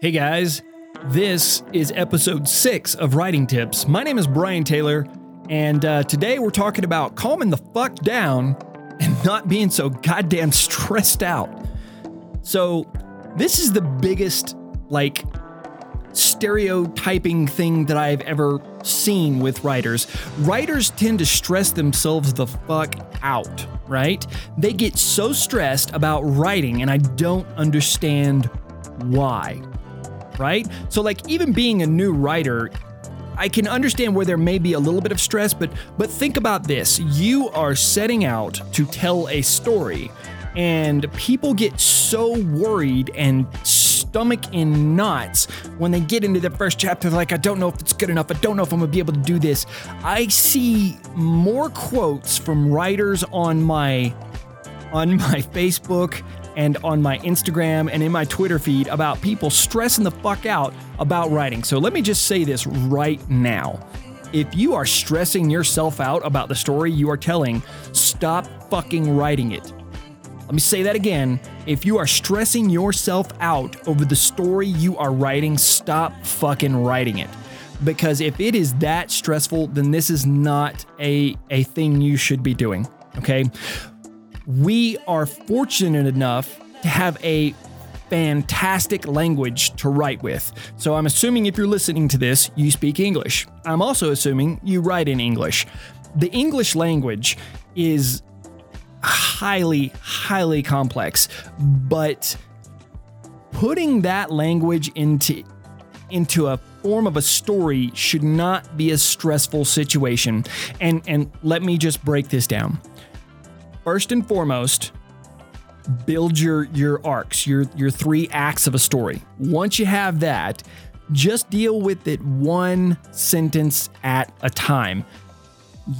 Hey guys, this is episode six of Writing Tips. My name is Brian Taylor, and uh, today we're talking about calming the fuck down and not being so goddamn stressed out. So, this is the biggest, like, stereotyping thing that I've ever seen with writers. Writers tend to stress themselves the fuck out, right? They get so stressed about writing, and I don't understand why, right? So, like, even being a new writer, I can understand where there may be a little bit of stress, but but think about this. You are setting out to tell a story and people get so worried and stomach in knots when they get into the first chapter like I don't know if it's good enough. I don't know if I'm going to be able to do this. I see more quotes from writers on my on my Facebook and on my Instagram and in my Twitter feed about people stressing the fuck out about writing. So let me just say this right now. If you are stressing yourself out about the story you are telling, stop fucking writing it. Let me say that again. If you are stressing yourself out over the story you are writing, stop fucking writing it. Because if it is that stressful, then this is not a, a thing you should be doing. Okay. We are fortunate enough to have a fantastic language to write with. So I'm assuming if you're listening to this, you speak English. I'm also assuming you write in English. The English language is highly, highly complex, but putting that language into into a form of a story should not be a stressful situation. And and let me just break this down. First and foremost, build your your arcs, your your three acts of a story. Once you have that, just deal with it one sentence at a time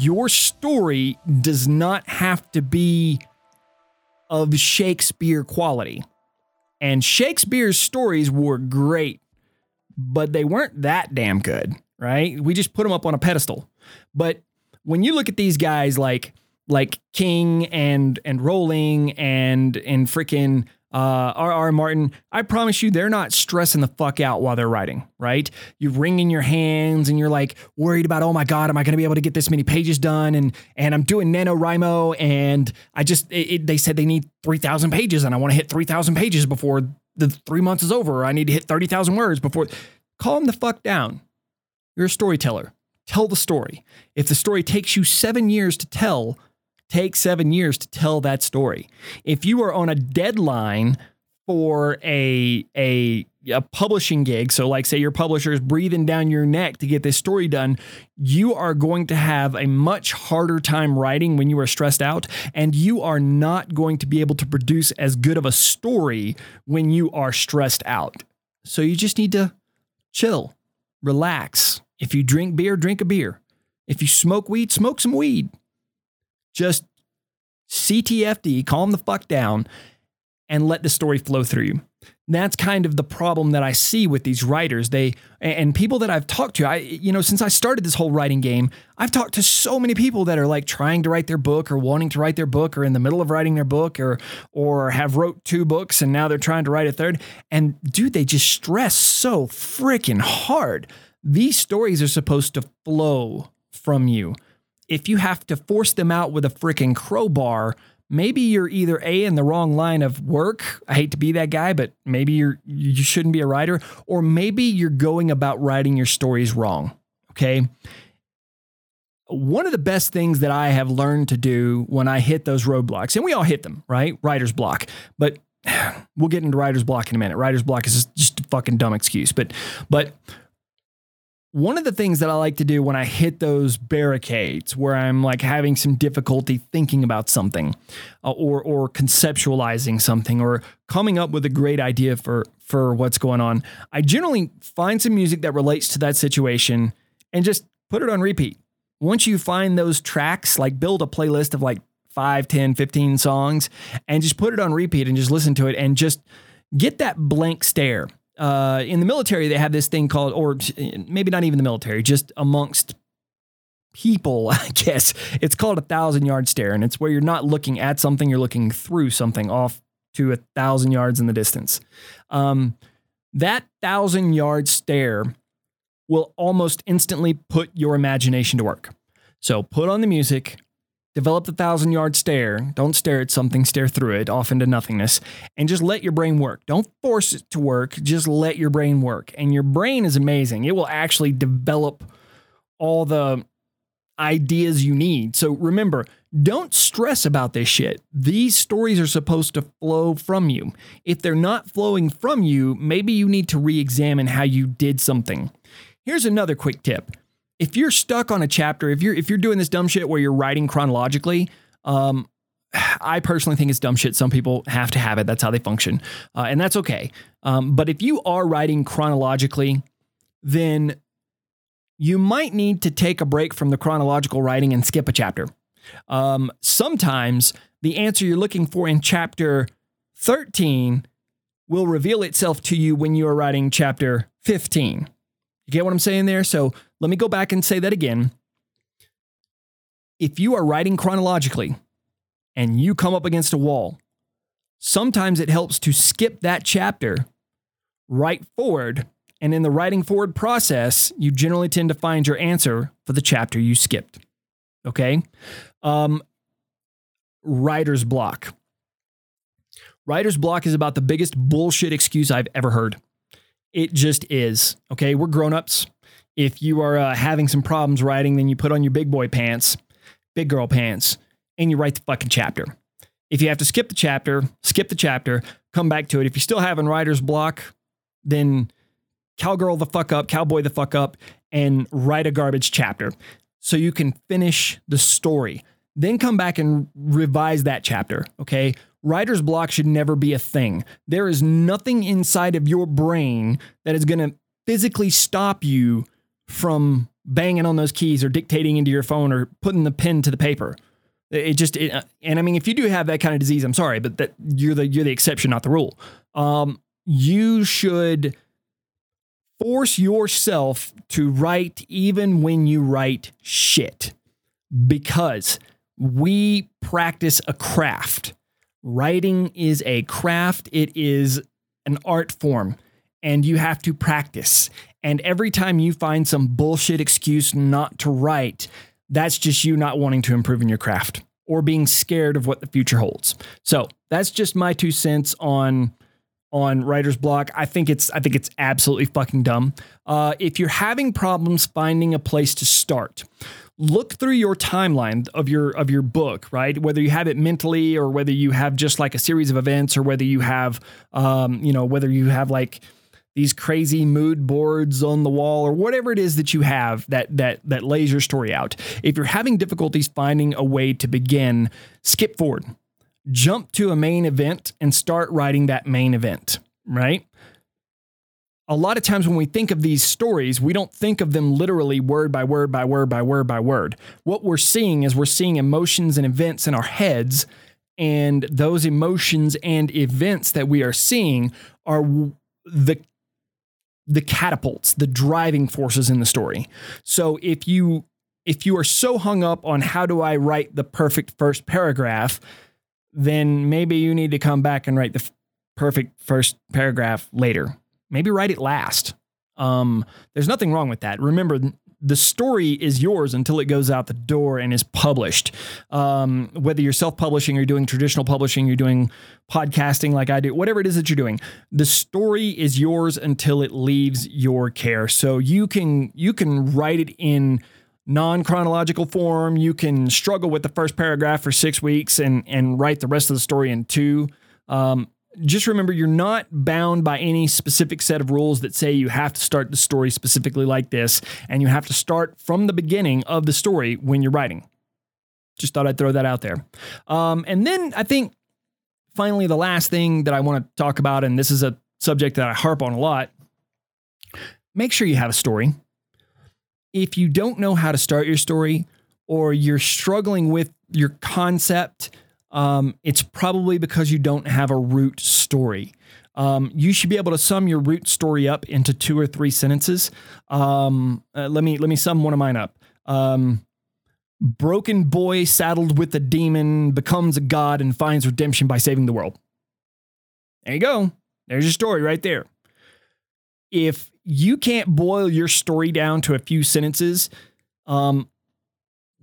your story does not have to be of Shakespeare quality. And Shakespeare's stories were great, but they weren't that damn good, right? We just put them up on a pedestal. But when you look at these guys like like King and and Rowling and and freaking uh, R.R. Martin, I promise you, they're not stressing the fuck out while they're writing, right? You're wringing your hands and you're like worried about, oh my God, am I going to be able to get this many pages done? And and I'm doing NaNoWriMo and I just, it, it, they said they need 3,000 pages and I want to hit 3,000 pages before the three months is over. I need to hit 30,000 words before. Calm the fuck down. You're a storyteller. Tell the story. If the story takes you seven years to tell, take seven years to tell that story. If you are on a deadline for a a a publishing gig, so like say your publisher is breathing down your neck to get this story done, you are going to have a much harder time writing when you are stressed out, and you are not going to be able to produce as good of a story when you are stressed out. So you just need to chill, relax. If you drink beer, drink a beer. If you smoke weed, smoke some weed just CTFD, calm the fuck down, and let the story flow through you. That's kind of the problem that I see with these writers. They and people that I've talked to, I you know, since I started this whole writing game, I've talked to so many people that are like trying to write their book or wanting to write their book or in the middle of writing their book or or have wrote two books and now they're trying to write a third. And dude, they just stress so freaking hard. These stories are supposed to flow from you if you have to force them out with a freaking crowbar, maybe you're either a in the wrong line of work. I hate to be that guy, but maybe you're you shouldn't be a writer, or maybe you're going about writing your stories wrong. Okay. One of the best things that I have learned to do when I hit those roadblocks, and we all hit them, right? Writer's block. But we'll get into writer's block in a minute. Writer's block is just a fucking dumb excuse. But but one of the things that I like to do when I hit those barricades where I'm like having some difficulty thinking about something uh, or or conceptualizing something or coming up with a great idea for for what's going on, I generally find some music that relates to that situation and just put it on repeat. Once you find those tracks, like build a playlist of like 5, 10, 15 songs and just put it on repeat and just listen to it and just get that blank stare uh, in the military, they have this thing called, or maybe not even the military, just amongst people, I guess. It's called a thousand yard stare. And it's where you're not looking at something, you're looking through something off to a thousand yards in the distance. Um, that thousand yard stare will almost instantly put your imagination to work. So put on the music, develop the thousand yard stare. Don't stare at something, stare through it, off into nothingness, and just let your brain work. Don't force it to work, just let your brain work. And your brain is amazing. It will actually develop all the ideas you need. So remember, don't stress about this shit. These stories are supposed to flow from you. If they're not flowing from you, maybe you need to re examine how you did something. Here's another quick tip. If you're stuck on a chapter, if you're if you're doing this dumb shit where you're writing chronologically, um, I personally think it's dumb shit. Some people have to have it. That's how they function, uh, and that's okay. Um, but if you are writing chronologically, then you might need to take a break from the chronological writing and skip a chapter. Um, sometimes the answer you're looking for in chapter 13 will reveal itself to you when you are writing chapter 15. You get what I'm saying there? So let me go back and say that again. If you are writing chronologically and you come up against a wall, sometimes it helps to skip that chapter, write forward, and in the writing forward process, you generally tend to find your answer for the chapter you skipped. Okay? Um, writer's block. Writer's block is about the biggest bullshit excuse I've ever heard. It just is. Okay? We're grown-ups. If you are uh, having some problems writing, then you put on your big boy pants, big girl pants, and you write the fucking chapter. If you have to skip the chapter, skip the chapter, come back to it. If you're still having writer's block, then cowgirl the fuck up, cowboy the fuck up, and write a garbage chapter so you can finish the story. Then come back and revise that chapter, okay? Writer's block should never be a thing. There is nothing inside of your brain that is going to physically stop you from banging on those keys or dictating into your phone or putting the pen to the paper. It just it, and I mean if you do have that kind of disease, I'm sorry, but that you're the you're the exception, not the rule. Um, you should force yourself to write even when you write shit because we practice a craft. Writing is a craft, it is an art form, and you have to practice. And every time you find some bullshit excuse not to write, that's just you not wanting to improve in your craft or being scared of what the future holds. So that's just my two cents on on writer's block. I think it's I think it's absolutely fucking dumb. Uh, if you're having problems finding a place to start, look through your timeline of your of your book, right? Whether you have it mentally or whether you have just like a series of events or whether you have um, you know, whether you have like these crazy mood boards on the wall or whatever it is that you have that that that lays your story out. If you're having difficulties finding a way to begin, skip forward jump to a main event and start writing that main event, right? A lot of times when we think of these stories, we don't think of them literally word by word by word by word by word. What we're seeing is we're seeing emotions and events in our heads, and those emotions and events that we are seeing are the the catapults, the driving forces in the story. So if you if you are so hung up on how do I write the perfect first paragraph, then maybe you need to come back and write the f- perfect first paragraph later. Maybe write it last. Um, there's nothing wrong with that. Remember, the story is yours until it goes out the door and is published. Um, whether you're self publishing, or doing traditional publishing, you're doing podcasting like I do, whatever it is that you're doing, the story is yours until it leaves your care. So you can you can write it in non chronological form. You can struggle with the first paragraph for six weeks and and write the rest of the story in two. Um, just remember, you're not bound by any specific set of rules that say you have to start the story specifically like this, and you have to start from the beginning of the story when you're writing. Just thought I'd throw that out there. Um, and then I think finally, the last thing that I want to talk about, and this is a subject that I harp on a lot make sure you have a story if you don't know how to start your story or you're struggling with your concept, um, it's probably because you don't have a root story. Um, you should be able to sum your root story up into two or three sentences. Um, uh, let me let me sum one of mine up. Um, broken boy saddled with a demon becomes a god and finds redemption by saving the world. There you go. There's your story right there. if you can't boil your story down to a few sentences, um,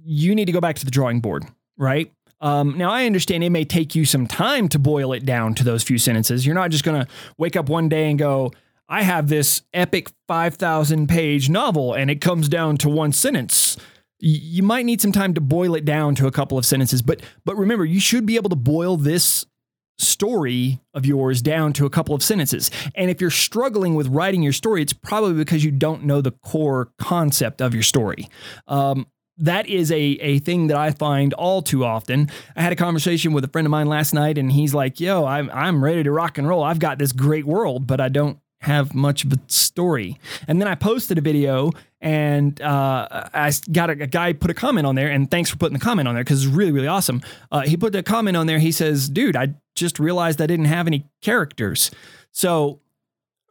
you need to go back to the drawing board, right? Um, now, I understand it may take you some time to boil it down to those few sentences. You're not just going to wake up one day and go, I have this epic 5,000 page novel and it comes down to one sentence. You might need some time to boil it down to a couple of sentences, but but remember, you should be able to boil this story of yours down to a couple of sentences. And if you're struggling with writing your story, it's probably because you don't know the core concept of your story. Um, that is a, a thing that I find all too often. I had a conversation with a friend of mine last night, and he's like, Yo, I'm, I'm ready to rock and roll. I've got this great world, but I don't have much of a story. And then I posted a video and uh, I got a, a, guy put a comment on there, and thanks for putting the comment on there because it's really, really awesome. Uh, he put a comment on there. He says, Dude, I just realized I didn't have any characters. So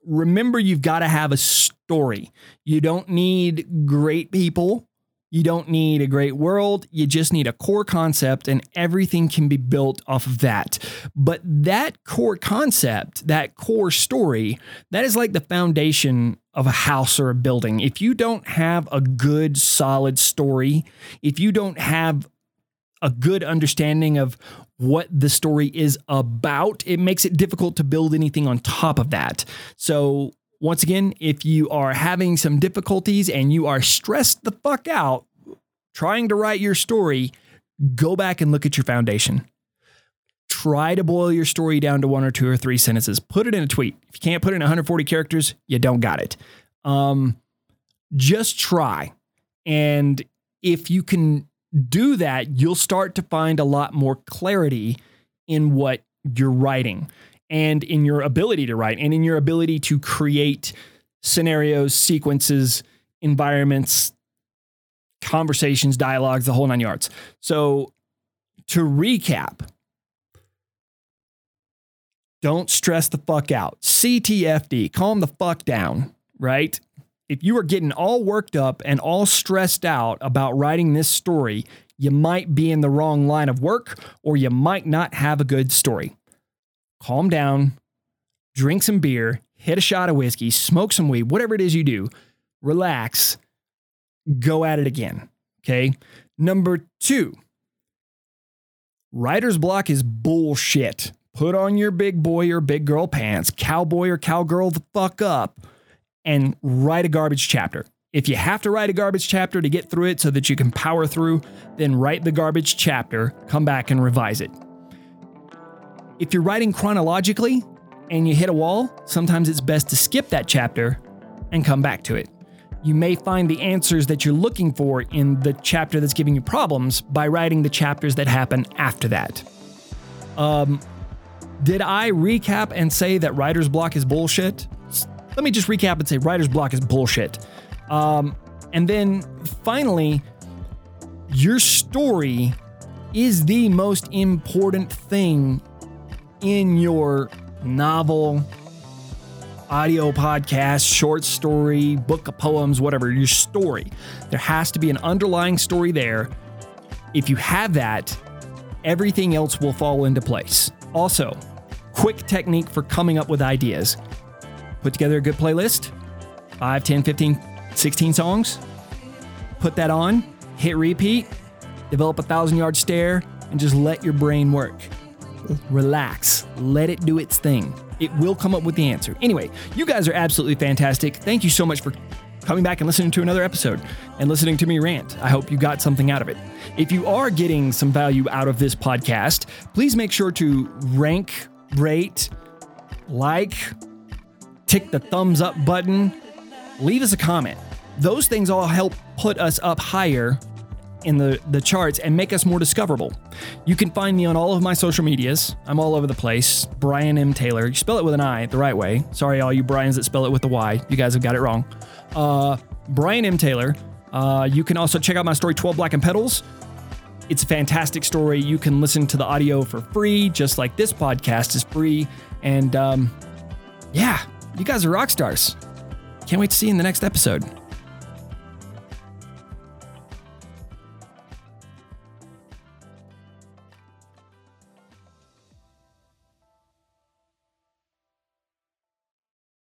remember, you've got to have a story. You don't need great people you don't need a great world. You just need a core concept, and everything can be built off of that. But that core concept, that core story, that is like the foundation of a house or a building. If you don't have a good, solid story, if you don't have a good understanding of what the story is about, it makes it difficult to build anything on top of that. So, once again, if you are having some difficulties and you are stressed the fuck out trying to write your story, go back and look at your foundation. Try to boil your story down to one or two or three sentences. Put it in a tweet. If you can't put it in 140 characters, you don't got it. Um, just try. And if you can do that, you'll start to find a lot more clarity in what you're writing and in your ability to write and in your ability to create scenarios, sequences, environments, conversations, dialogues, the whole nine yards. So, to recap, don't stress the fuck out. CTFD, calm the fuck down, right? If you are getting all worked up and all stressed out about writing this story, you might be in the wrong line of work or you might not have a good story calm down, drink some beer, hit a shot of whiskey, smoke some weed, whatever it is you do, relax, go at it again. Okay. Number two, writer's block is bullshit. Put on your big boy or big girl pants, cowboy or cowgirl the fuck up, and write a garbage chapter. If you have to write a garbage chapter to get through it so that you can power through, then write the garbage chapter, come back and revise it. If you're writing chronologically and you hit a wall, sometimes it's best to skip that chapter and come back to it. You may find the answers that you're looking for in the chapter that's giving you problems by writing the chapters that happen after that. Um, did I recap and say that writer's block is bullshit? Let me just recap and say writer's block is bullshit. Um, and then finally, your story is the most important thing in your novel, audio podcast, short story, book of poems, whatever, your story. There has to be an underlying story there. If you have that, everything else will fall into place. Also, quick technique for coming up with ideas. Put together a good playlist 5, 10, 15, 16 songs. Put that on, hit repeat, develop a thousand yard stare, and just let your brain work relax, let it do its thing. It will come up with the answer. Anyway, you guys are absolutely fantastic. Thank you so much for coming back and listening to another episode and listening to me rant. I hope you got something out of it. If you are getting some value out of this podcast, please make sure to rank, rate, like, tick the thumbs up button, leave us a comment. Those things all help put us up higher in the, the charts and make us more discoverable. You can find me on all of my social medias. I'm all over the place. Brian M. Taylor. You spell it with an I the right way. Sorry, all you Brians that spell it with a Y. You guys have got it wrong. Uh, Brian M. Taylor. Uh, you can also check out my story, 12 Black and Petals. It's a fantastic story. You can listen to the audio for free, just like this podcast is free. And um, yeah, you guys are rock stars. Can't wait to see you in the next episode.